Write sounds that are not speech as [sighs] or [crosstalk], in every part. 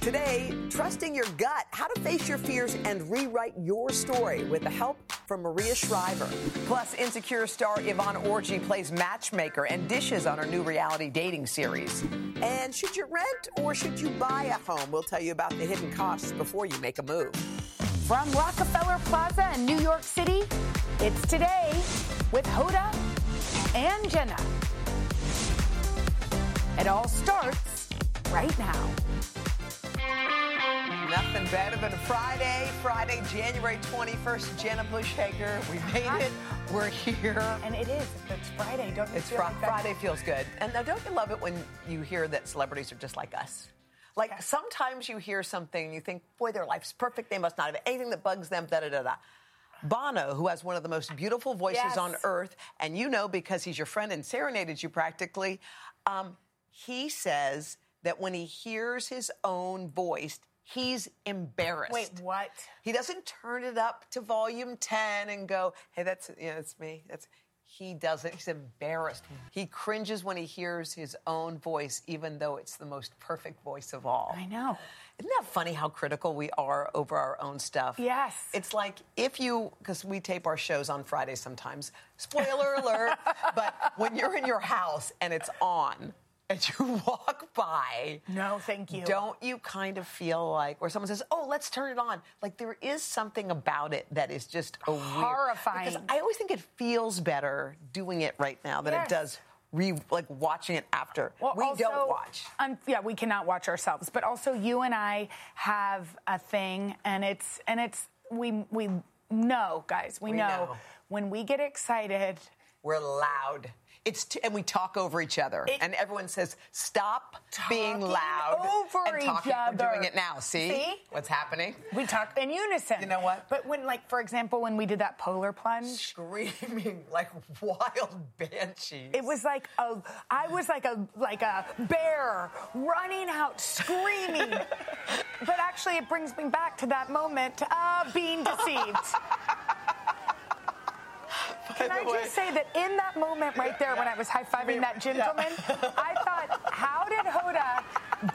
Today, trusting your gut, how to face your fears and rewrite your story with the help from Maria Shriver. Plus, Insecure star Yvonne Orji plays matchmaker and dishes on her new reality dating series. And should you rent or should you buy a home? We'll tell you about the hidden costs before you make a move. From Rockefeller Plaza in New York City, it's today with Hoda and Jenna. It all starts right now. Nothing better than a Friday, Friday, January 21st. Jenna Bush Hager, we made it. We're here. And it is. It's Friday. Don't you It's feel fr- like that? Friday feels good. And now, don't you love it when you hear that celebrities are just like us? Like sometimes you hear something and you think, boy, their life's perfect. They must not have anything that bugs them. Da da da da. Bono, who has one of the most beautiful voices Yes. on earth, and you know because he's your friend and serenaded you practically, um, he says that when he hears his own voice, he's embarrassed. Wait, what? He doesn't turn it up to volume 10 and go, hey, that's, yeah, that's me. That's, he doesn't. He's embarrassed. He cringes when he hears his own voice, even though it's the most perfect voice of all. I know. Isn't that funny how critical we are over our own stuff? Yes. It's like if you, because we tape our shows on Fridays sometimes, spoiler alert, [laughs] but when you're in your house and it's on and you [laughs] walk by, No, thank you. don't you kind of feel like, or someone says, "Oh, let's turn it on"? Like there is something about it that is just a weird- Horrifying. Because I always think it feels better doing it right now than Yes. it does re like watching it after. Well, we also, don't watch. un- yeah, we cannot watch ourselves. But also, you and I have a thing, and it's and it's we we know, guys. We, We know, know. when we get excited. We're loud. It's t- and we talk over each other, It- and everyone says, "Stop being loud over and each talking." We're doing it now. See, See? what's happening? We talk in unison. You know what? But when, like, for example, when we did that polar plunge, Screaming [laughs] like wild banshees. it was like a, I was like a like a bear running out screaming. [laughs] but actually, it brings me back to that moment of being deceived. [laughs] Can I just say that in that moment right there, when I was high fiving that gentleman, I thought, how did Hoda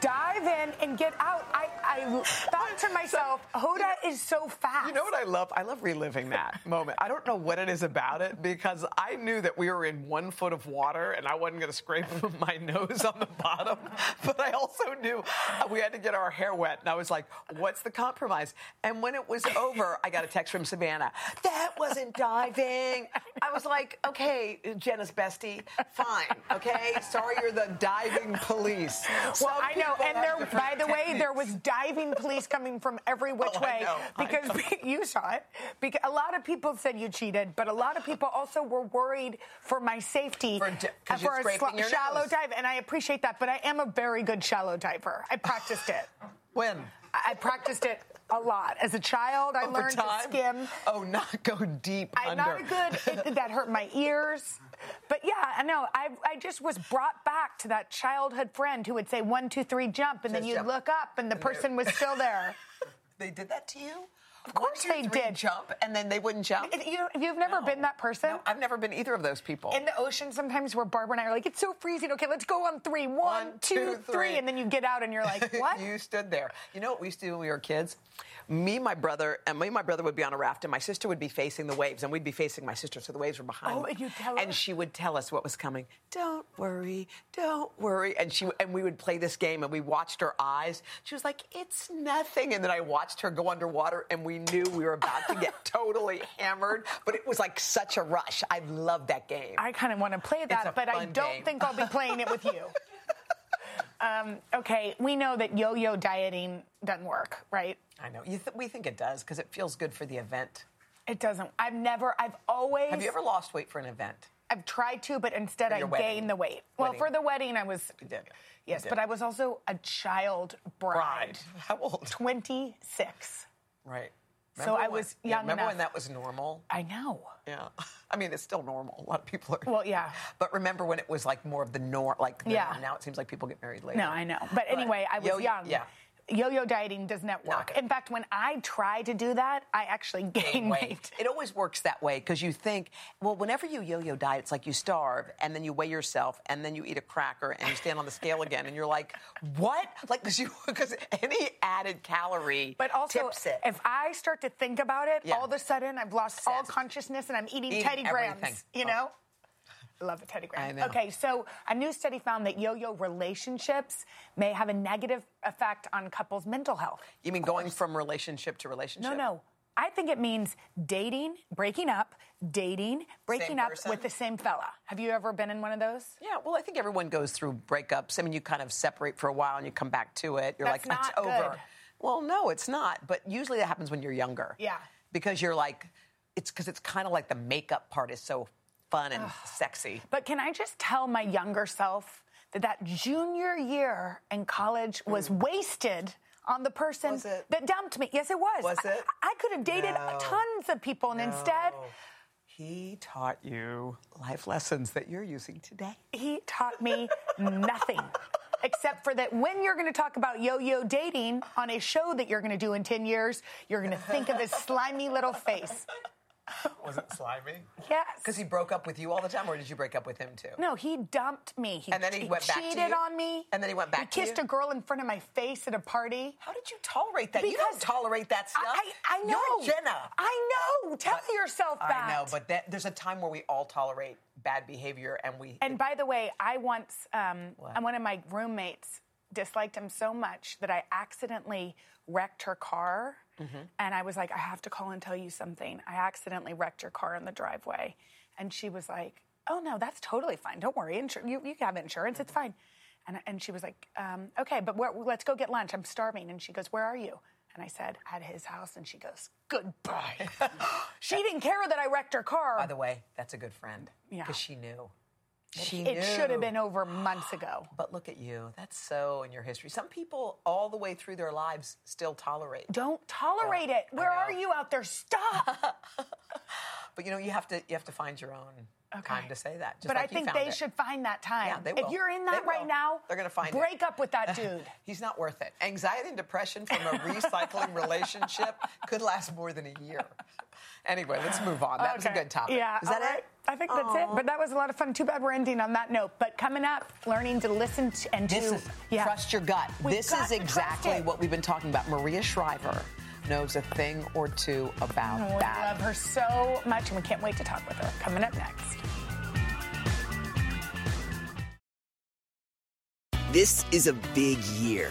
dive in and get out? I, I thought to myself, Hoda is so fast. You know what I love? I love reliving that [laughs] moment. I don't know what it is about it because I knew that we were in one foot of water and I wasn't going to scrape [laughs] my nose on the bottom. [laughs] But I also knew uh, we had to get our hair wet. And I was like, what's the compromise? And when it was over, I got a text from Savannah. That wasn't diving. I was like, okay, Jenna's bestie, fine. Okay, sorry you're the diving police. Well, I know, and there, by the way, there was diving police coming from every oh, which Oh, way because [laughs] you saw it. Because a lot of people said you cheated, but a lot of people also were worried for my safety For 'cause for a your shallow nose. dive, and I appreciate that. But I am a very good shallow diver. I practiced it. When? I practiced it a lot as a child. I Over learned time? to skim. Oh, not go deep I'm under. not a good. It, [laughs] that hurt my ears. But yeah, I know. I, I just was brought back to that childhood friend who would say one, two, three, jump, and then you'd jump. look up, and the And person was still there. [laughs] They did that to you? Of course they did. Jump, and then they wouldn't jump. you, you've never No. been that person. No, I've never been either of those people. in the ocean, sometimes where Barbara and I are like, it's so freezing. Okay, let's go on three. One, One, two, three. three. And then you get out and you're like, [laughs] what? you stood there. You know what we used to do when we were kids? Me, my brother, and me and my brother would be on a raft, and my sister would be facing the waves, and we'd be facing my sister, so the waves were behind. Oh, and you'd tell And her? she would tell us what was coming. Don't worry, don't worry. And she and we would play this game, and we watched her eyes. She was like, "It's nothing," and then I watched her go underwater, and we knew we were about to get [laughs] totally hammered. But it was like such a rush. I love that game. I kind of want to play that, but I don't game. think I'll be [laughs] playing it with you. um, okay, we know that yo-yo dieting doesn't work, right? I know. You th- we think it does because it feels good for the event. It doesn't. I've never. I've always. Have you ever lost weight for an event? I've tried to, but instead I gained the weight. Well, for the wedding, I was. You did. Yes, did. but I was also a child bride. Bride. How old? 26. Right. So I was young yeah, Remember enough. when that was normal? I know. Yeah. [laughs] I mean, it's still normal. A lot of people are. Well, yeah. But remember when it was like more of the norm? Like the Yeah. now, it seems like people get married later. No, I know. But anyway, I was yo- young. Yeah. Yo-yo dieting does not work. In fact, when I try to do that, I actually gain weight. It always works that way because you think, well, whenever you yo-yo diet, it's like you starve and then you weigh yourself and then you eat a cracker and you stand on the scale again and you're like, what? Like because you because any added calorie But also, tips it. if I start to think about it, Yeah. all of a sudden I've lost all consciousness and I'm eating, Eating Teddy Grahams. You Oh. know? I love a Teddy Graham. I know. Okay, so a new study found that yo-yo relationships may have a negative effect on couples' mental health. you mean going from relationship to relationship? No, no. I think it means dating, breaking up, dating, breaking up person? with the same fella. Have you ever been in one of those? Yeah, well, I think everyone goes through breakups. I mean, you kind of separate for a while and you come back to it. You're That's like, it's not over. Well, no, it's not. But usually that happens when you're younger. Yeah. Because you're like, it's because it's kind of like the makeup part is so fun and sexy. But can I just tell my younger self that that junior year in college was wasted on the person Mm. Was it? that dumped me? Yes, it was. Was I- it? I, could have dated No. tons of people, and instead, He taught you life lessons that you're using today. he taught me nothing. Except for that, when you're going to talk about yo yo dating on a show that you're going to do in 10 years, you're going to think of his slimy little face. Was it slimy? [laughs] Yes. Because he broke up with you all the time, or did you break up with him too? No, he dumped me. He, And then he went back to cheated you? on me. And then he went back to He kissed a girl in front of my face at a party. How did you tolerate that? you don't tolerate that stuff. I, I, I know. You're Jenna. I know. Tell yourself that. I know, but that, there's a time where we all tolerate bad behavior, and we. And by the way, I once, um, and one of my roommates disliked him so much that I accidentally wrecked her car. Mm-hmm. And I was like, I have to call and tell you something. I accidentally wrecked your car in the driveway. And she was like, Oh, no, that's totally fine. Don't worry. Insur- you, you have insurance. It's fine. And, and she was like, um, Okay, but where, let's go get lunch. I'm starving. And she goes, Where are you? And I said, At his house. And she goes, Goodbye. [laughs] she didn't care that I wrecked her car. By the way, that's a good friend. Yeah. Because she knew. She it knew. should have been over months ago. [gasps] But look at you. That's so in your history. Some people, all the way through their lives, still tolerate. Don't tolerate it. Where are you out there? Stop. [laughs] But you know, you have to you have to find your own time to say that. Just but like I think they it. should find that time. Yeah, they If you're in that right will. now, They're gonna find it. break up with that [laughs] dude. He's not worth it. Anxiety and depression from a recycling [laughs] relationship could last more than a year. Anyway, let's move on. That was a good topic. Yeah. Is that right. it? I think that's it. But that was a lot of fun. Too bad we're ending on that note. But coming up, learning to listen to and This do. is yeah. trust your gut. We've this is exactly what we've been talking about. Maria Shriver knows a thing or two about Oh, we that. love her so much, and we can't wait to talk with her. Coming up next. This is a big year.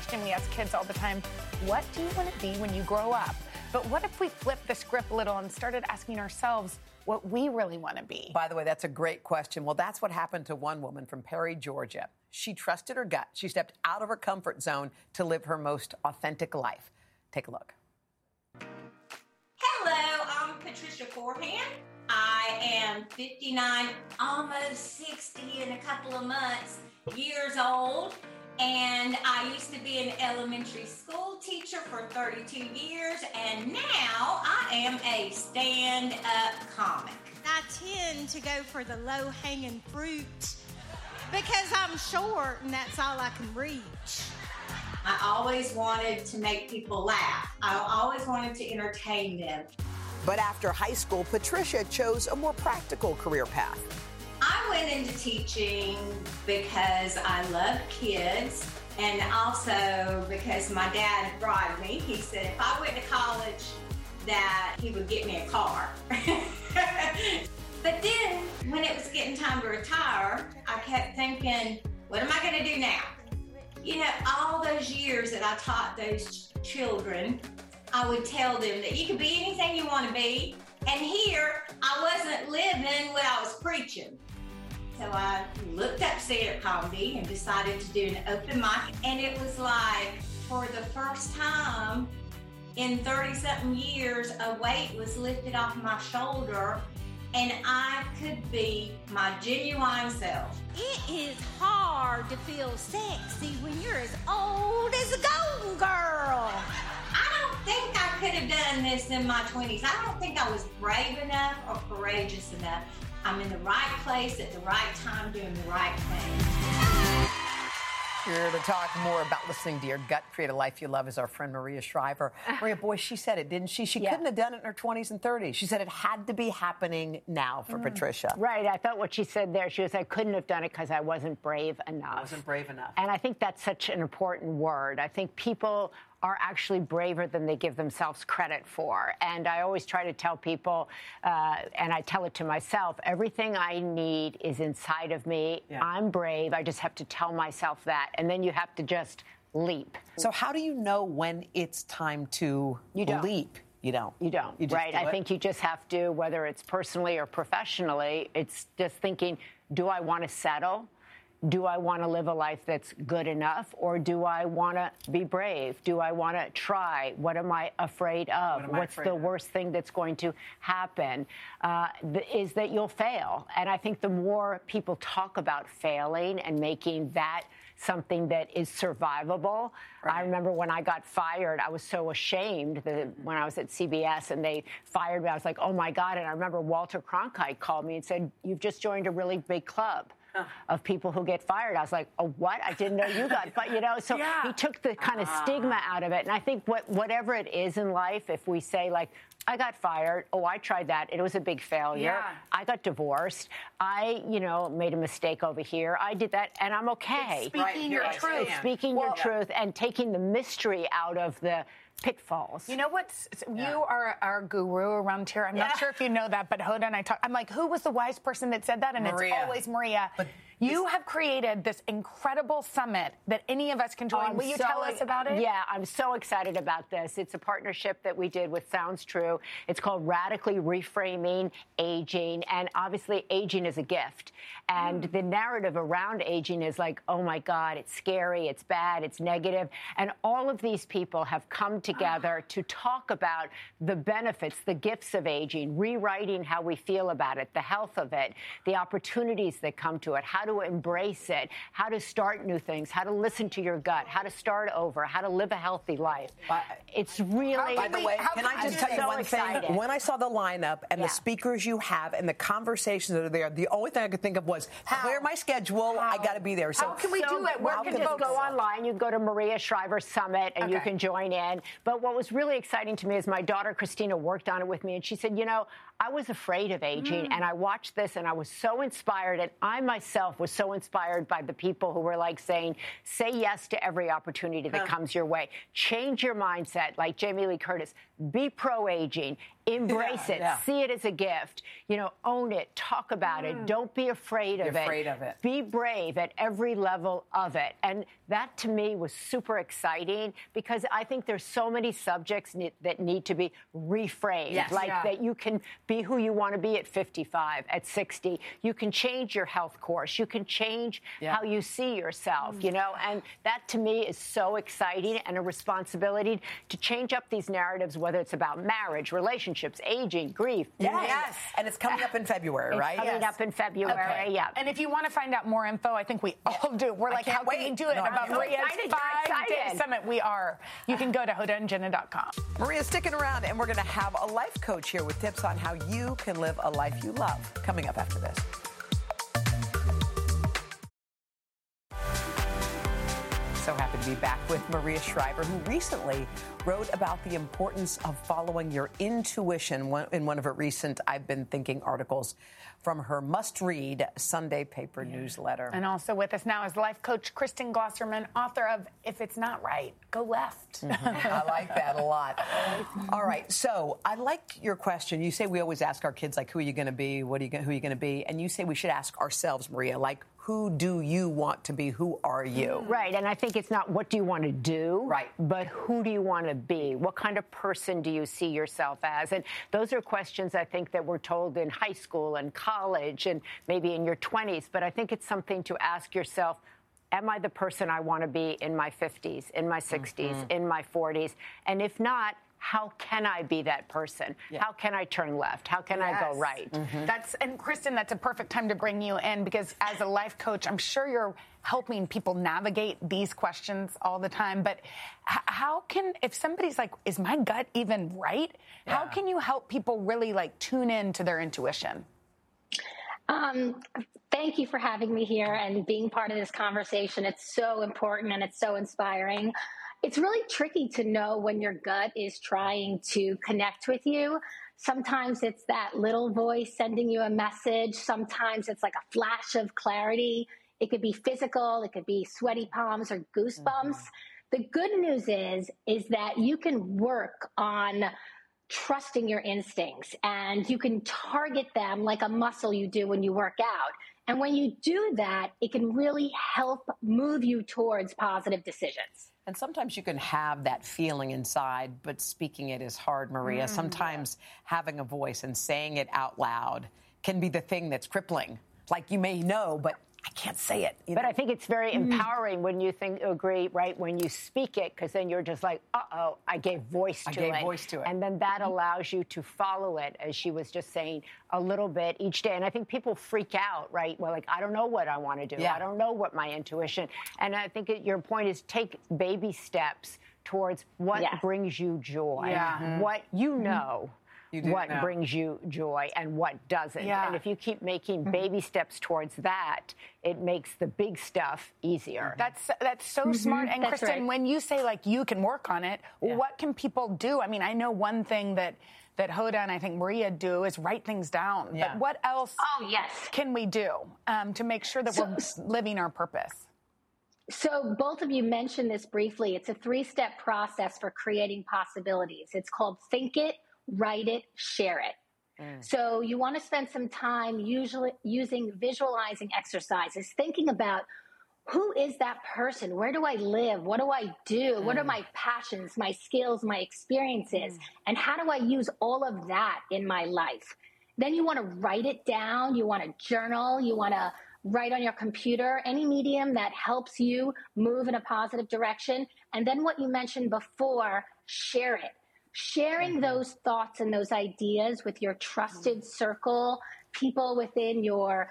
Question we ask kids all the time. What do you want to be when you grow up? But what if we flipped the script a little and started asking ourselves what we really want to be? By the way, that's a great question. Well, that's what happened to one woman from Perry, Georgia. She trusted her gut. She stepped out of her comfort zone to live her most authentic life. Take a look. Hello, I'm Patricia Forehand. I am 59, almost 60 in a couple of months, years old, And I used to be an elementary school teacher for 32 years, and now I am a stand up comic. I tend to go for the low hanging fruit because I'm short and that's all I can reach. I always wanted to make people laugh, I always wanted to entertain them. But after high school, Patricia chose a more practical career path. I went into teaching because I love kids and also because my dad bribed me. He said if I went to college, that he would get me a car. [laughs] but then when it was getting time to retire, I kept thinking, what am I going to do now? You know, all those years that I taught those children, I would tell them that you can be anything you want to be. And here, I wasn't living what I was preaching. So I looked up stand-up comedy and decided to do an open mic. And it was like, for the first time in 30 something years, a weight was lifted off my shoulder and I could be my genuine self. It is hard to feel sexy when you're as old as a golden girl. I don't think I could have done this in my 20s. I don't think I was brave enough or courageous enough. I'm in the right place at the right time doing the right thing. Here to talk more about listening to your gut, create a life you love, is our friend Maria Shriver. Ah. Maria, boy, she said it, didn't she? She Yeah. couldn't have done it in her 20s and 30s. She said it had to be happening now for mm. Patricia. Right. I thought what she said there, she was, I couldn't have done it because I wasn't brave enough. I wasn't brave enough. And I think that's such an important word. I think people are actually braver than they give themselves credit for. And I always try to tell people, uh, and I tell it to myself, everything I need is inside of me. Yeah. I'm brave. I just have to tell myself that. And then you have to just leap. So, how do you know when it's time to You don't. leap? You don't. You don't, You just right? do I think you just have to, whether it's personally or professionally, it's just thinking, do I want to settle? Do I want to live a life that's good enough? Or do I want to be brave? Do I want to try? What am I afraid of? What What's afraid the of? worst thing that's going to happen? Uh, is that you'll fail. And I think the more people talk about failing and making that something that is survivable. I remember when I got fired, I was so ashamed that when I was at CBS and they fired me, I was like, oh my God. And I remember Walter Cronkite called me and said, You've just joined a really big club. Of people who get fired, I was like, "Oh, what? I didn't know you got [laughs] fired." You know, so Yeah. he took the kind of stigma ah. out of it, and I think what whatever it is in life, if we say like, "I got fired," "Oh, I tried that," it was a big failure. Yeah. I got divorced. I, you know, made a mistake over here. I did that, and I'm okay. It's speaking your It's- truth. It's speaking your truth and taking the mystery out of the pitfalls. You know what's you are our guru around here. I'm not sure if you know that, but Hoda and I talk. I'm like, who was the wise person that said that? And Maria. it's always Maria. You have created this incredible summit that any of us can join. I'm Will you so- tell us about it? Yeah, I'm so excited about this. It's a partnership that we did with Sounds True. It's called Radically Reframing Aging. And obviously, aging is a gift. And Hmm. the narrative around aging is like, oh my God, it's scary, it's bad, it's negative. And all of these people have come together to talk about the benefits, the gifts of aging, rewriting how we feel about it, the health of it, the opportunities that come to it, how to embrace it, how to start new things, how to listen to your gut, how to start over, how to live a healthy life. It's really. By the way, How can I just tell you so one excited. thing? When I saw the lineup and Yeah. the speakers you have and the conversations that are there, the only thing I could think of was clear my schedule. I got to be there. So How can we So do it? Where you can can just go online. You can go to Maria Shriver Summit and you can join in. But what was really exciting to me is my daughter Christina worked on it with me, and she said, "You know, I was afraid of aging, Mm. and I watched this, and I was so inspired, and I myself was so inspired by the people who were like saying, say yes to every opportunity that comes your way, change your mindset, like Jamie Lee Curtis, be pro aging." Embrace Yeah, it. yeah. See it as a gift. You know, own it. Talk about it. Mm. Don't be afraid of it. afraid of it. Be brave at every level of it. And that to me was super exciting because I think there's so many subjects ne- that need to be reframed. Yes. like Yeah. that you can be who you want to be at 55, at 60. You can change your health course. You can change how you see yourself, you know? And that to me is so exciting and a responsibility to change up these narratives, whether whether it's about marriage, relationships, aging, grief. Yes. yes. And it's coming up in February, it's right? Coming yes. up in February, okay. yeah. And if you want to find out more info, I think we all do. We're like, how wait. can we do it no, about Maria's five-day summit? We are. You can go to hodaandjenna.com. Maria's sticking around, and we're going to have a life coach here with tips on how you can live a life you love. Coming up after this. So happy to be back with Maria Shriver, who recently wrote about the importance of following your intuition in one of her recent I've Been Thinking articles from her must read Sunday paper yeah. newsletter. And also with us now is life coach Kristen Glosserman, author of If It's Not Right, Go Left. Mm-hmm. I like that a lot. All right. So I like your question. You say we always ask our kids, like, who are you going to be? What are you, who are you going to be? And you say we should ask ourselves, Maria, like, who do you want to be? Who are you? Right. And I think it's not what do you want to do, right? But who do you want to be? What kind of person do you see yourself as? And those are questions I think that we're told in high school and college and maybe in your 20s. But I think it's something to ask yourself. Am I the person I want to be in my 50s, in my 60s, mm-hmm. in my 40s? And if not, how can I be that person? Yeah. How can I turn left? How can yes. I go right? Mm-hmm. That's and Kristen, that's a perfect time to bring you in because as a life coach, I'm sure you're helping people navigate these questions all the time. But h- how can if somebody's like, is my gut even right? Yeah. How can you help people really like tune in to their intuition? Um, thank you for having me here and being part of this conversation. It's so important and it's so inspiring it's really tricky to know when your gut is trying to connect with you. Sometimes it's that little voice sending you a message. Sometimes it's like a flash of clarity. It could be physical. It could be sweaty palms or goosebumps. Mm-hmm. The good news is, is that you can work on trusting your instincts and you can target them like a muscle you do when you work out. And when you do that, it can really help move you towards positive decisions. And sometimes you can have that feeling inside, but speaking it is hard, Maria. Mm, sometimes having a voice and saying it out loud can be the thing that's crippling. Like you may know, but I can't say it. but know? I think it's very mm. empowering when you think agree, right? When you speak it, because then you're just like, uh oh, I gave voice to I gave it. voice to it. And then that allows you to follow it, as she was just saying, a little bit each day. And I think people freak out, right? Well, like, I don't know what I want to do. Yeah. I don't know what my intuition. And I think it, your point is take baby steps towards what yes. brings you joy. Yeah. Mm-hmm. What you mm-hmm. know what now. brings you joy and what doesn't. Yeah. And if you keep making mm-hmm. baby steps towards that, it makes the big stuff easier. That's that's so mm-hmm. smart. And that's Kristen, right. when you say like you can work on it, yeah. what can people do? I mean, I know one thing that that Hoda and I think Maria do is write things down. Yeah. But what else oh, yes. can we do um, to make sure that so, we're living our purpose? So, both of you mentioned this briefly. It's a three step process for creating possibilities. It's called Think It, write it, share it. Mm. So you want to spend some time usually using visualizing exercises, thinking about who is that person? Where do I live? What do I do? Mm. What are mm. my passions, my skills, my experiences? Mm. And how do I use all of that in my life? Then you want to write it down. You want to journal. You want to write on your computer, any medium that helps you move in a positive direction. And then what you mentioned before, share it sharing mm-hmm. those thoughts and those ideas with your trusted mm-hmm. circle, people within your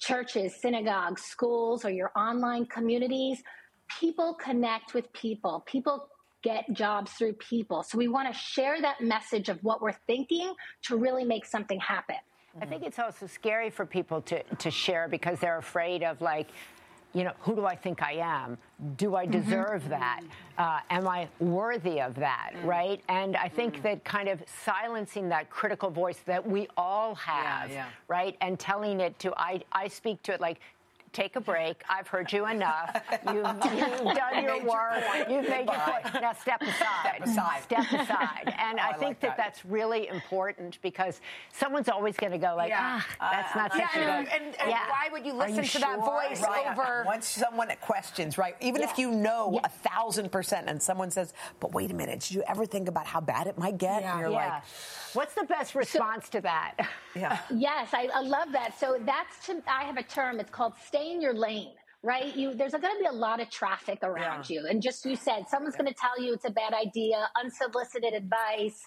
churches, synagogues, schools, or your online communities. People connect with people. People get jobs through people. So we want to share that message of what we're thinking to really make something happen. I think it's also scary for people to, to share because they're afraid of like, you know, who do I think I am? Do I mm-hmm. deserve mm-hmm. that? Uh, am I worthy of that? Mm. Right? And I think mm. that kind of silencing that critical voice that we all have, yeah, yeah. right? And telling it to, I, I speak to it like, take a break. I've heard you enough. You've, [laughs] you've done your work. Your you've made your point. Now step aside. Step aside. Step aside. [laughs] And oh, I, I, think like that, that, that's really important because someone's always going to go like, yeah. ah, that's uh, not yeah, such a good. And, and yeah. why would you listen you to sure? that voice right. over? Once someone questions, right? Even yeah. if you know a thousand percent, and someone says, "But wait a minute, did you ever think about how bad it might get?" And you're like. What's the best response so, to that? Yeah. yes, I, I, love that. So that's to, I have a term. It's called stay in your lane. right? You there's going to be a lot of traffic around yeah. you, and just you said, someone's going to tell you it's a bad idea, unsolicited advice.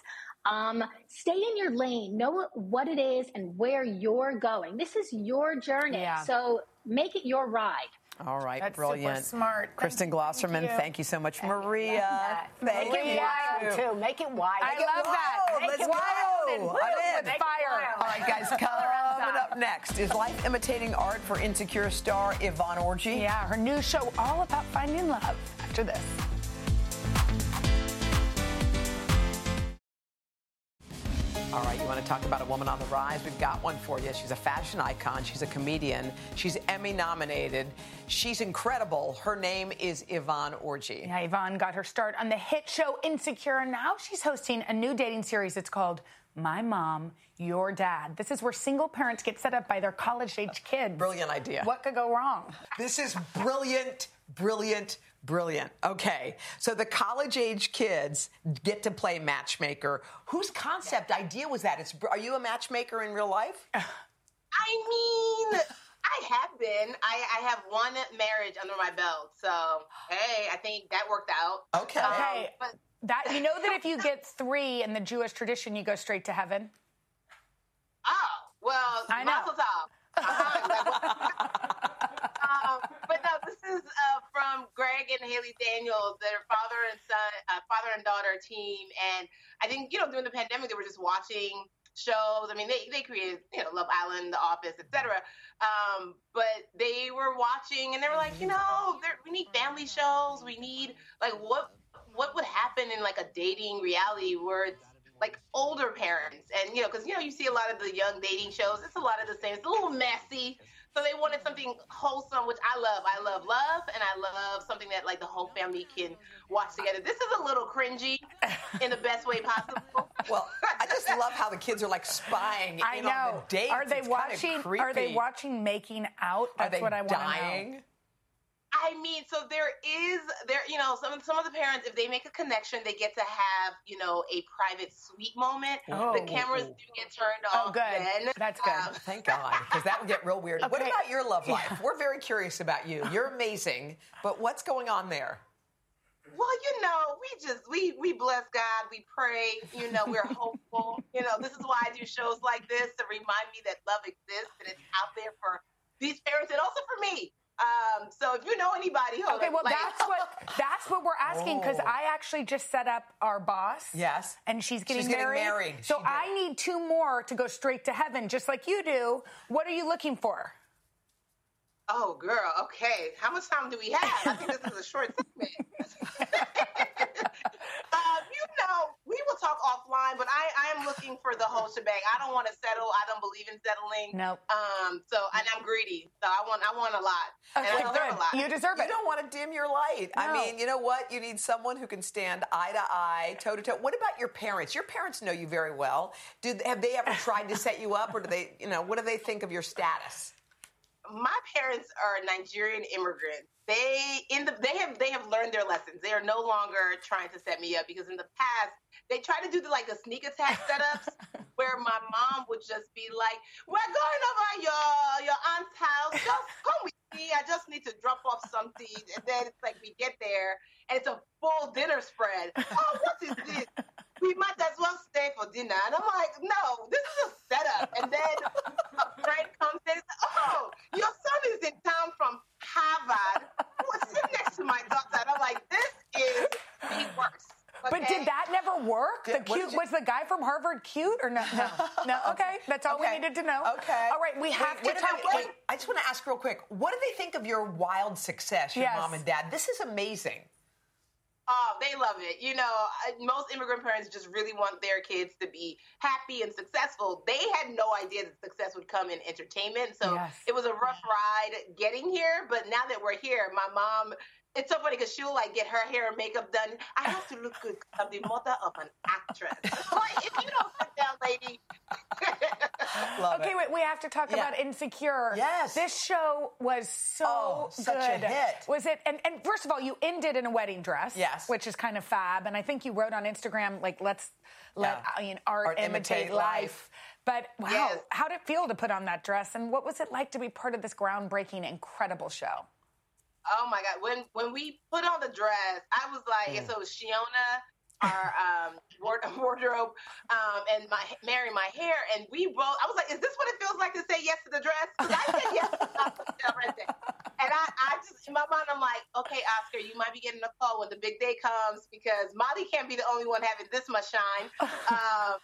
Um, stay in your lane, know what it is and where you're going. This is your journey, yeah. so make it your ride. All right, That's brilliant. smart. Kristen Glosserman, thank, thank you. so much. Thank Maria, thank Make it wild, too. Make it wild. I love that. Make Let's it wild. I'm in. Fire. All right, guys, [laughs] coming up next is life imitating art for Insecure star Yvonne Orji. Yeah, her new show all about finding love after this. All right, you want to talk about a woman on the rise? We've got one for you. She's a fashion icon. She's a comedian. She's Emmy nominated. She's incredible. Her name is Yvonne Orji. Yeah, Yvonne got her start on the hit show Insecure, and now she's hosting a new dating series. It's called My Mom, Your Dad. This is where single parents get set up by their college age kids. Brilliant idea. What could go wrong? This is brilliant, brilliant, Brilliant. Okay. So the college age kids get to play matchmaker. Whose concept idea was that? It's, are you a matchmaker in real life? [sighs] I mean, I have been. I, I, have one marriage under my belt. So, hey, I think that worked out. Okay. Um, okay. But that you know that if you [laughs] get three in the Jewish tradition, you go straight to heaven. Oh well, I know. [laughs] um, but no, this is uh, from Greg and Haley Daniels, their father and son, uh, father and daughter team, and I think you know during the pandemic they were just watching shows. I mean, they they created you know Love Island, The Office, etc. Um, but they were watching and they were like, you know, we need family shows. We need like what what would happen in like a dating reality where it's like older parents and you know because you know you see a lot of the young dating shows it's a lot of the same it's a little messy so they wanted something wholesome, which I love. I love love, and I love something that like the whole family can watch together. This is a little cringy in the best way possible. [laughs] well, I just love how the kids are like spying. I know. On the dates. Are they it's watching? Are they watching Making Out? That's what I want to know. I mean, so there is there, you know, some some of the parents, if they make a connection, they get to have, you know, a private sweet moment. Oh. The cameras do get turned oh, off. Oh, good. Then. That's good. Um, Thank God, because that would get real weird. Okay. What about your love life? Yeah. We're very curious about you. You're amazing, but what's going on there? Well, you know, we just we we bless God, we pray. You know, we're hopeful. You know, this is why I do shows like this to remind me that love exists and it's out there for these parents and also for me. Um, so if you know anybody, okay, well like, that's what [laughs] that's what we're asking because oh. I actually just set up our boss. Yes, and she's getting she's married. Getting married. So I need two more to go straight to heaven, just like you do. What are you looking for? Oh, girl. Okay, how much time do we have? I think this is a short segment. [laughs] [laughs] you know, we will talk offline, but I, I am looking for the whole shebang. I don't want to settle. I don't believe in settling. No. Nope. Um. So, and I'm greedy. So I want, I want a lot. Okay, and I deserve good. a lot. You deserve it. You don't want to dim your light. No. I mean, you know what? You need someone who can stand eye to eye, toe to toe. What about your parents? Your parents know you very well. Did have they ever tried to set you up, or do they, you know, what do they think of your status? My parents are Nigerian immigrants. They in the they have they have learned their lessons. They are no longer trying to set me up because in the past they tried to do the like the sneak attack setups [laughs] where my mom would just be like, "We're going over your your aunt's house. Just come with me. I just need to drop off something." And then it's like we get there and it's a full dinner spread. Oh, what is this? We might as well stay for dinner. And I'm like, no, this is a setup. And then a friend comes in and says, oh, your son is in town from Harvard. Who was sitting next to my daughter. And I'm like, this is the worst. Okay? But did that never work? The cute was the guy from Harvard cute or no? No, no. [laughs] Okay, that's all okay. we needed to know. Okay. All right, we have wait, to talk. Wait, I just want to ask real quick. What do they think of your wild success, your yes. mom and dad? This is amazing. Oh, they love it. You know, uh, most immigrant parents just really want their kids to be happy and successful. They had no idea that success would come in entertainment. So yes. it was a rough ride getting here. But now that we're here, my mom it's so funny because she'll like get her hair and makeup done. I have to look good I'm the mother of an actress. [laughs] like, if you don't sit down, lady. [laughs] [gasps] okay, it. wait. We have to talk yeah. about Insecure. Yes. This show was so oh, good. Such a hit. Was it? And, and first of all, you ended in a wedding dress. Yes. Which is kind of fab. And I think you wrote on Instagram like, "Let's let yeah. I mean, art, art imitate, imitate life. life. But wow, yes. how did it feel to put on that dress? And what was it like to be part of this groundbreaking, incredible show? Oh my God! When when we put on the dress, I was like, mm. so Shiona, our um, [laughs] wardrobe, um, and my Mary, my hair, and we both. I was like, is this what it feels like to say yes to the dress? Because I said yes to the And I, I just in my mind, I'm like, okay, Oscar, you might be getting a call when the big day comes because Molly can't be the only one having this much shine. Um,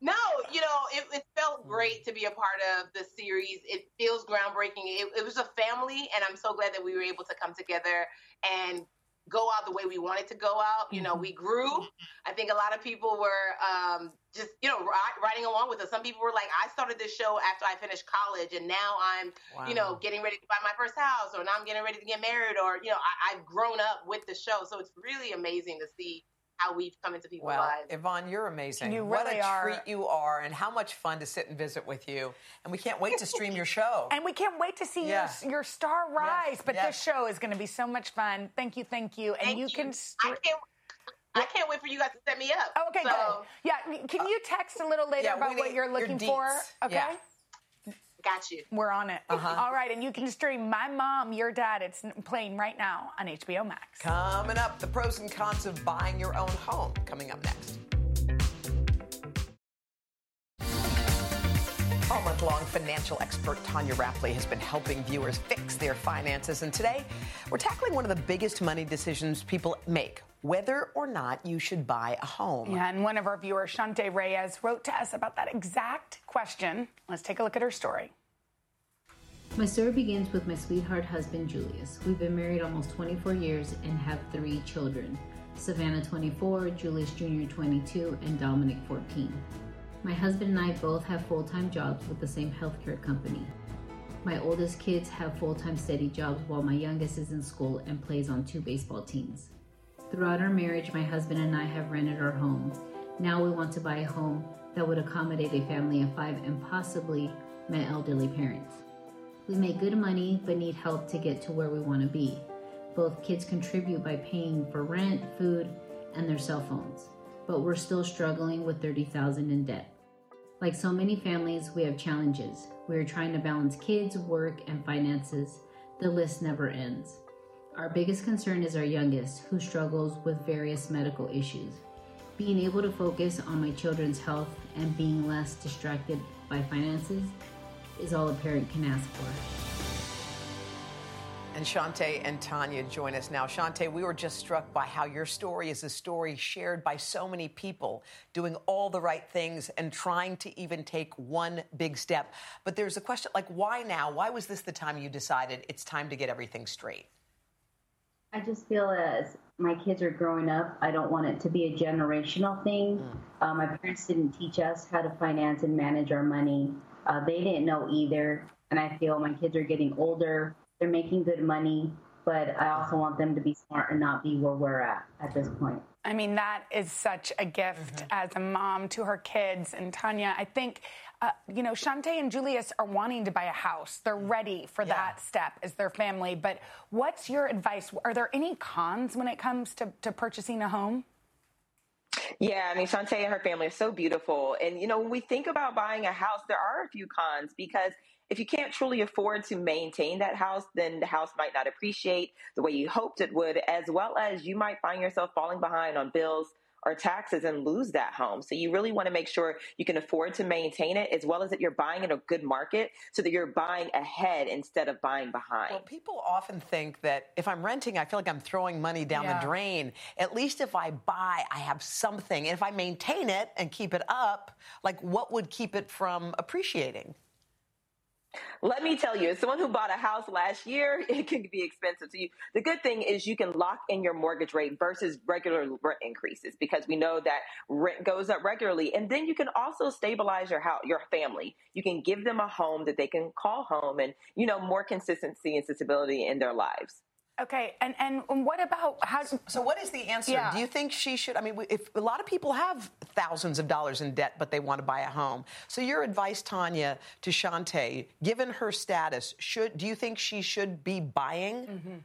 no, you know, it, it, felt great to be a part of the series. It feels groundbreaking. It, it, was a family, and I'm so glad that we were able to come together and go out the way we wanted to go out. You know, we grew. I think a lot of people were um, just, you know, riding along with us. Some people were like, I started this show after I finished college, and now I'm, wow. you know, getting ready to buy my first house, or now I'm getting ready to get married, or, you know, I, I've grown up with the show. So it's really amazing to see how we've come into people's well, lives. Yvonne, you're amazing. You what really a are. treat you are, and how much fun to sit and visit with you. And we can't wait to stream your show. [laughs] And we can't wait to see yeah. your, your star rise. Yes. But yes. this show is going to be so much fun. Thank you, thank you. And thank you, you. can. St- I can't. I can't wait for you guys to set me up. Oh, okay, so, good. Yeah, can uh, you text a little later yeah, about what you're looking for? Okay. Yeah. Got you. We're on it. Uh-huh. All right, and you can stream My Mom, Your Dad. It's playing right now on HBO Max. Coming up, the pros and cons of buying your own home. Coming up next. All month long, financial expert Tonya Rapley has been helping viewers fix their finances. And today, we're tackling one of the biggest money decisions people make whether or not you should buy a home. Yeah, and one of our viewers, Shante Reyes, wrote to us about that exact question. Let's take a look at her story. My story begins with my sweetheart husband, Julius. We've been married almost 24 years and have three children Savannah, 24, Julius Jr., 22, and Dominic, 14. My husband and I both have full time jobs with the same healthcare company. My oldest kids have full time steady jobs while my youngest is in school and plays on two baseball teams. Throughout our marriage, my husband and I have rented our home. Now we want to buy a home that would accommodate a family of five and possibly my elderly parents. We make good money but need help to get to where we want to be. Both kids contribute by paying for rent, food, and their cell phones, but we're still struggling with 30,000 in debt. Like so many families, we have challenges. We are trying to balance kids, work, and finances. The list never ends. Our biggest concern is our youngest, who struggles with various medical issues. Being able to focus on my children's health and being less distracted by finances is all a parent can ask for. And Shante and Tonya join us now. Shante, we were just struck by how your story is a story shared by so many people, doing all the right things and trying to even take one big step. But there's a question like, why now? Why was this the time you decided it's time to get everything straight? I just feel as my kids are growing up, I don't want it to be a generational thing. Mm. Uh, my parents didn't teach us how to finance and manage our money. Uh, they didn't know either. And I feel my kids are getting older. They're making good money, but I also want them to be smart and not be where we're at at this point. I mean, that is such a gift mm-hmm. as a mom to her kids. And Tonya, I think uh, you know, Shante and Julius are wanting to buy a house. They're ready for yeah. that step as their family. But what's your advice? Are there any cons when it comes to, to purchasing a home? Yeah, I mean, Shante and her family are so beautiful. And, you know, when we think about buying a house, there are a few cons because if you can't truly afford to maintain that house, then the house might not appreciate the way you hoped it would, as well as you might find yourself falling behind on bills or taxes and lose that home. So you really want to make sure you can afford to maintain it as well as that you're buying in a good market so that you're buying ahead instead of buying behind. Well, people often think that if I'm renting, I feel like I'm throwing money down yeah. the drain. At least if I buy, I have something. And if I maintain it and keep it up, like what would keep it from appreciating? Let me tell you, as someone who bought a house last year, [laughs] it can be expensive to you. The good thing is you can lock in your mortgage rate versus regular rent increases because we know that rent goes up regularly. And then you can also stabilize your house, your family. You can give them a home that they can call home and, you know, more consistency and stability in their lives. Okay, and and what about how? So, what is the answer? Yeah. Do you think she should? I mean, if a lot of people have thousands of dollars in debt, but they want to buy a home. So, your advice, Tonya, to Shante, given her status, should do you think she should be buying? Mm-hmm.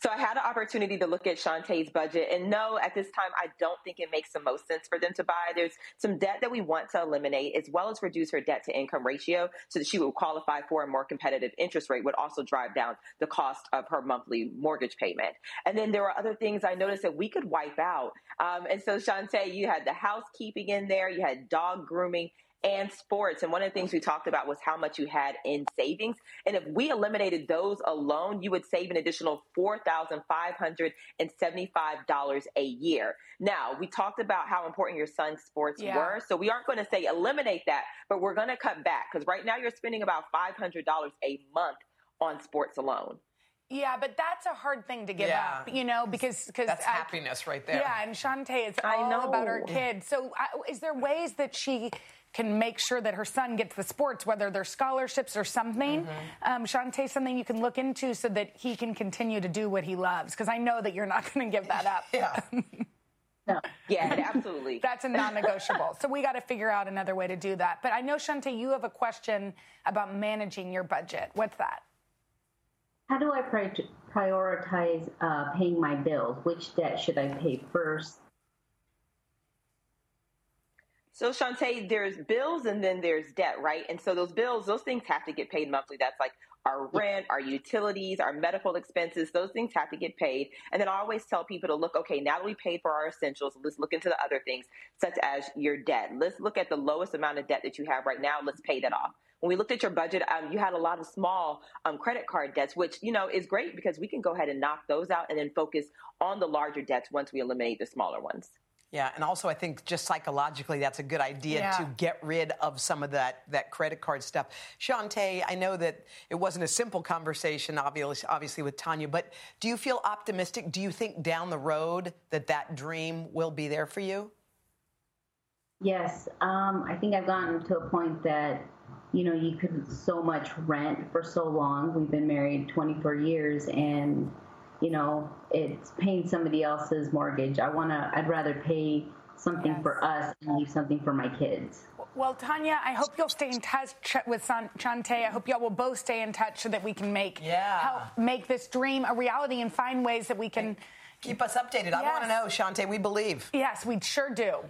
So I had an opportunity to look at Shantae's budget and no, at this time, I don't think it makes the most sense for them to buy. There's some debt that we want to eliminate as well as reduce her debt to income ratio so that she would qualify for a more competitive interest rate would also drive down the cost of her monthly mortgage payment. And then there were other things I noticed that we could wipe out. Um, and so Shantae, you had the housekeeping in there, you had dog grooming, and sports. And one of the things we talked about was how much you had in savings. And if we eliminated those alone, you would save an additional $4,575 a year. Now, we talked about how important your son's sports yeah. were. So we aren't going to say eliminate that, but we're going to cut back because right now you're spending about $500 a month on sports alone. Yeah, but that's a hard thing to give yeah. up, you know, because because that's I, happiness right there. Yeah, and Shantae is all about her kids. So, uh, is there ways that she can make sure that her son gets the sports, whether they're scholarships or something. Mm-hmm. Um, Shantae, something you can look into so that he can continue to do what he loves. Because I know that you're not [laughs] going to give that up. yeah. No. Yeah, [laughs] absolutely. That's a non-negotiable. so we got to figure out another way to do that. But I know Shantae, you have a question about managing your budget. What's that? How do I prioritize uh, paying my bills? Which debt should I pay first? So Shantae, there's bills and then there's debt, right? And so those bills, those things have to get paid monthly. That's like our rent, our utilities, our medical expenses, those things have to get paid. And then I always tell people to look, okay, now that we paid for our essentials, let's look into the other things, such as your debt. Let's look at the lowest amount of debt that you have right now. Let's pay that off. When we looked at your budget, um, you had a lot of small um, credit card debts, which, you know, is great because we can go ahead and knock those out and then focus on the larger debts once we eliminate the smaller ones. Yeah, and also I think just psychologically that's a good idea yeah. to get rid of some of that that credit card stuff. Shantae, I know that it wasn't a simple conversation, obviously, obviously with Tonya, but do you feel optimistic? Do you think down the road that that dream will be there for you? Yes, um, I think I've gotten to a point that you know you could so much rent for so long. We've been married 24 years, and you know, it's paying somebody else's mortgage. I want to, I'd rather pay something yes. for us and leave something for my kids. Well, Tonya, I hope you'll stay in touch with San- Shantae. I hope y'all will both stay in touch so that we can make yeah. help make this dream a reality and find ways that we can keep us updated. Yes. I want to know, Shantae. We believe. Yes, we sure do.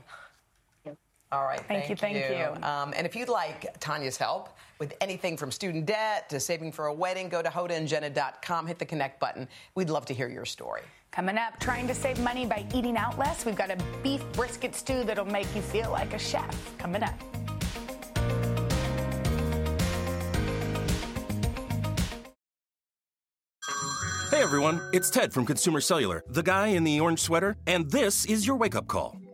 All right. Thank, thank you. Thank you. you. Um, and if you'd like Tonya's help with anything from student debt to saving for a wedding, go to hodaandjenna.com, hit the connect button. We'd love to hear your story. Coming up, trying to save money by eating out less. We've got a beef brisket stew that'll make you feel like a chef. Coming up. Hey everyone, it's Ted from Consumer Cellular, the guy in the orange sweater, and this is your wake up call.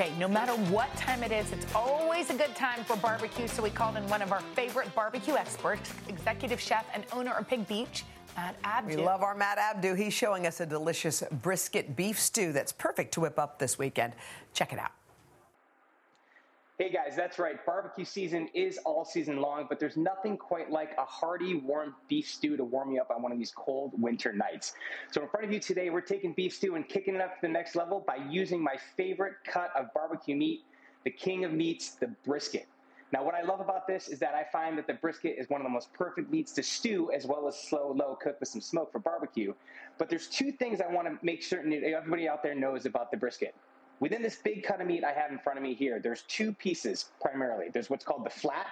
Okay, no matter what time it is, it's always a good time for barbecue. So we called in one of our favorite barbecue experts, executive chef and owner of Pig Beach, Matt Abdoo. We love our Matt Abdoo. He's showing us a delicious brisket beef stew that's perfect to whip up this weekend. Check it out. Hey guys, that's right. Barbecue season is all season long, but there's nothing quite like a hearty, warm beef stew to warm you up on one of these cold winter nights. So, in front of you today, we're taking beef stew and kicking it up to the next level by using my favorite cut of barbecue meat, the king of meats, the brisket. Now, what I love about this is that I find that the brisket is one of the most perfect meats to stew as well as slow, low cook with some smoke for barbecue. But there's two things I want to make certain everybody out there knows about the brisket. Within this big cut of meat I have in front of me here, there's two pieces primarily. There's what's called the flat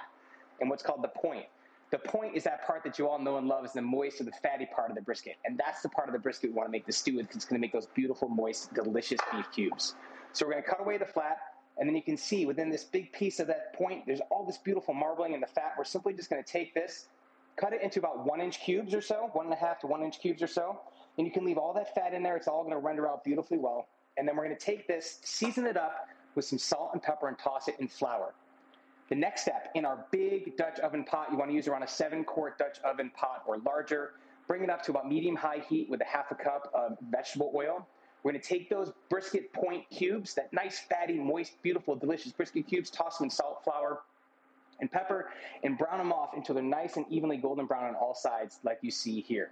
and what's called the point. The point is that part that you all know and love is the moist or the fatty part of the brisket. And that's the part of the brisket we want to make the stew with. It's going to make those beautiful, moist, delicious beef cubes. So we're going to cut away the flat. And then you can see within this big piece of that point, there's all this beautiful marbling in the fat. We're simply just going to take this, cut it into about one inch cubes or so, one and a half to one inch cubes or so. And you can leave all that fat in there. It's all going to render out beautifully well. And then we're going to take this, season it up with some salt and pepper, and toss it in flour. The next step in our big Dutch oven pot, you want to use around a seven quart Dutch oven pot or larger. Bring it up to about medium high heat with a half a cup of vegetable oil. We're going to take those brisket point cubes, that nice, fatty, moist, beautiful, delicious brisket cubes, toss them in salt, flour, and pepper, and brown them off until they're nice and evenly golden brown on all sides, like you see here.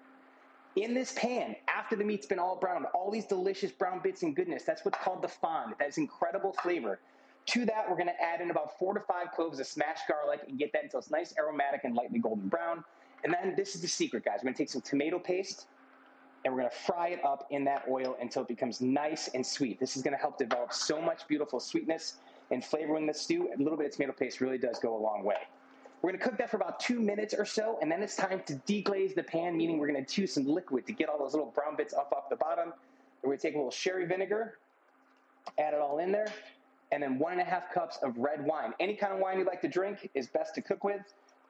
In this pan, after the meat's been all browned, all these delicious brown bits and goodness, that's what's called the fond. That's incredible flavor. To that, we're going to add in about four to five cloves of smashed garlic and get that until it's nice, aromatic, and lightly golden brown. And then this is the secret, guys. We're going to take some tomato paste and we're going to fry it up in that oil until it becomes nice and sweet. This is going to help develop so much beautiful sweetness and flavor in the stew. A little bit of tomato paste really does go a long way. We're to cook that for about two minutes or so, and then it's time to deglaze the pan, meaning we're to choose some liquid to get all those little brown bits up off the bottom. We're to take a little sherry vinegar, add it all in there, and then one and a half cups of red wine. Any kind of wine you like to drink is best to cook with.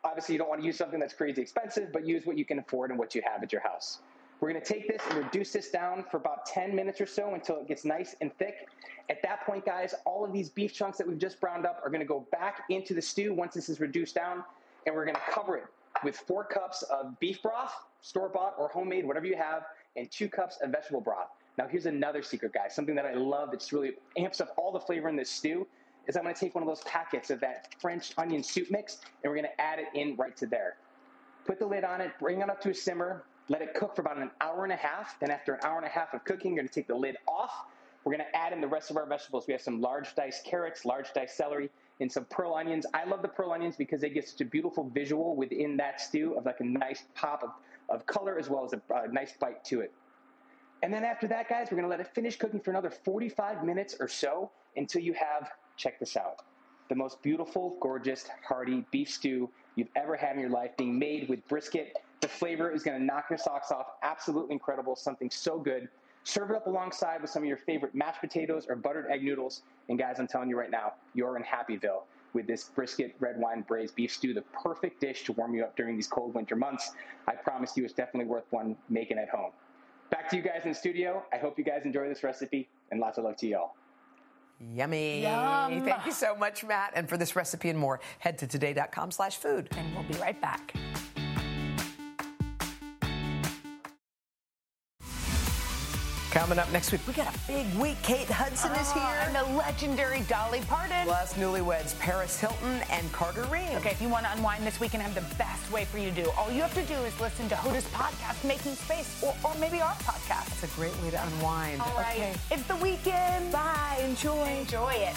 Obviously, you don't want to use something that's crazy expensive, but use what you can afford and what you have at your house. We're going to take this and reduce this down for about 10 minutes or so until it gets nice and thick. At that point, guys, all of these beef chunks that we've just browned up are going to go back into the stew once this is reduced down, and we're going to cover it with four cups of beef broth, store bought or homemade, whatever you have, and two cups of vegetable broth. Now, here's another secret, guys. Something that I love that's really amps up all the flavor in this stew is I'm going to take one of those packets of that French onion soup mix, and we're going to add it in right to there. Put the lid on it, bring it up to a simmer, let it cook for about an hour and a half. Then after an hour and a half of cooking, you're to take the lid off. We're to add in the rest of our vegetables. We have some large diced carrots, large diced celery, and some pearl onions. I love the pearl onions because they give such a beautiful visual within that stew of like a nice pop of, of color as well as a, a nice bite to it. And then after that, guys, we're to let it finish cooking for another 45 minutes or so until you have, check this out, the most beautiful, gorgeous, hearty beef stew you've ever had in your life being made with brisket the flavor is going to knock your socks off. Absolutely incredible. Something so good. Serve it up alongside with some of your favorite mashed potatoes or buttered egg noodles. And guys, I'm telling you right now, you're in Happyville with this brisket red wine braised beef stew, the perfect dish to warm you up during these cold winter months. I promise you it's definitely worth one making at home. Back to you guys in the studio. I hope you guys enjoy this recipe and lots of love to y'all. Yummy. Yum. Thank you so much, Matt. And for this recipe and more, head to today.com slash food. And we'll be right back. Coming up next week, we got a big week. Kate Hudson is ah, here. And the legendary Dolly Parton. Plus newlyweds Paris Hilton and Carter Reum. Okay, if you want to unwind this week and have the best way for you to do, all you have to do is listen to Hoda's podcast, Making Space, or, or maybe our podcast. That's a great way to unwind. All right. Okay. It's the weekend. Bye. Enjoy. Enjoy it.